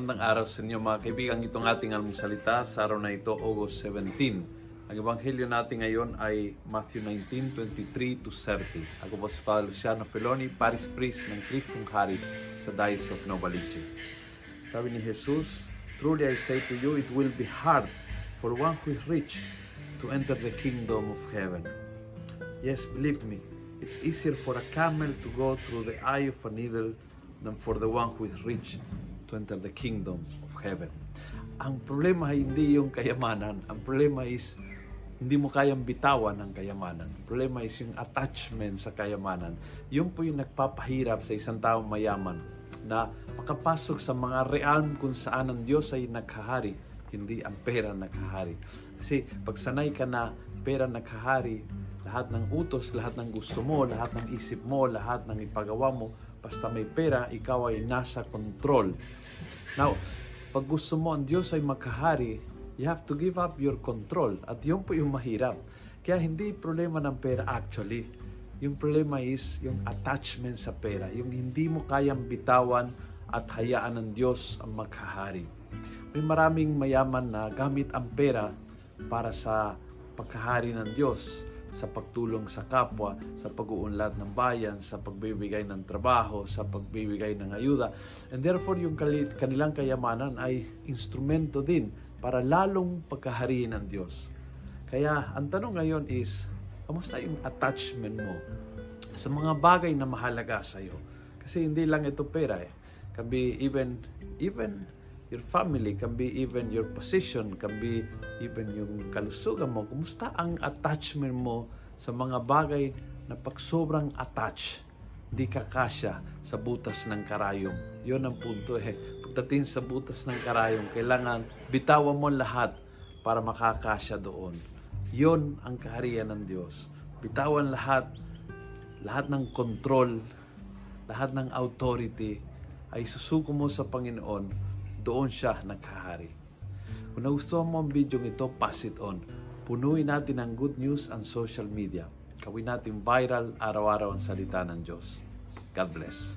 Magandang araw sa inyo mga kaibigan. Itong ating almusalita sa araw na ito, August 17. Ang ebanghelyo natin ngayon ay Matthew 19:23 to 30. Ako po si Father Luciano Feloni, Paris Priest ng Kristong Hari sa Diocese of Novaliches. Sabi ni Jesus, Truly I say to you, it will be hard for one who is rich to enter the kingdom of heaven. Yes, believe me, it's easier for a camel to go through the eye of a needle than for the one who is rich to enter the kingdom of heaven. Ang problema hindi yung kayamanan. Ang problema is hindi mo kayang bitawan ang kayamanan. Ang problema is yung attachment sa kayamanan. Yun po yung nagpapahirap sa isang taong mayaman na makapasok sa mga realm kung saan ang Diyos ay naghahari, hindi ang pera naghahari. Kasi pag sanay ka na pera naghahari, lahat ng utos, lahat ng gusto mo, lahat ng isip mo, lahat ng ipagawa mo, basta may pera, ikaw ay nasa control. Now, pag gusto mo ang Diyos ay makahari, you have to give up your control. At yun po yung mahirap. Kaya hindi problema ng pera actually. Yung problema is yung attachment sa pera. Yung hindi mo kayang bitawan at hayaan ng Diyos ang maghahari. May maraming mayaman na gamit ang pera para sa pagkahari ng Diyos sa pagtulong sa kapwa, sa pag-uunlad ng bayan, sa pagbibigay ng trabaho, sa pagbibigay ng ayuda. And therefore, yung kanilang kayamanan ay instrumento din para lalong pagkahariin ng Diyos. Kaya ang tanong ngayon is, kamusta yung attachment mo sa mga bagay na mahalaga sa iyo? Kasi hindi lang ito pera eh. Can even, even your family, can be even your position, can be even yung kalusugan mo. Kumusta ang attachment mo sa mga bagay na pag sobrang attach, di ka kasya sa butas ng karayom. Yun ang punto eh. Pagdating sa butas ng karayom, kailangan bitawan mo lahat para makakasya doon. Yun ang kaharian ng Diyos. Bitawan lahat, lahat ng control, lahat ng authority ay susuko mo sa Panginoon doon siya nagkahari. Kung nagustuhan mo ang video ito, pass it on. Punuin natin ang good news ang social media. Gawin natin viral araw-araw ang salita ng Diyos. God bless.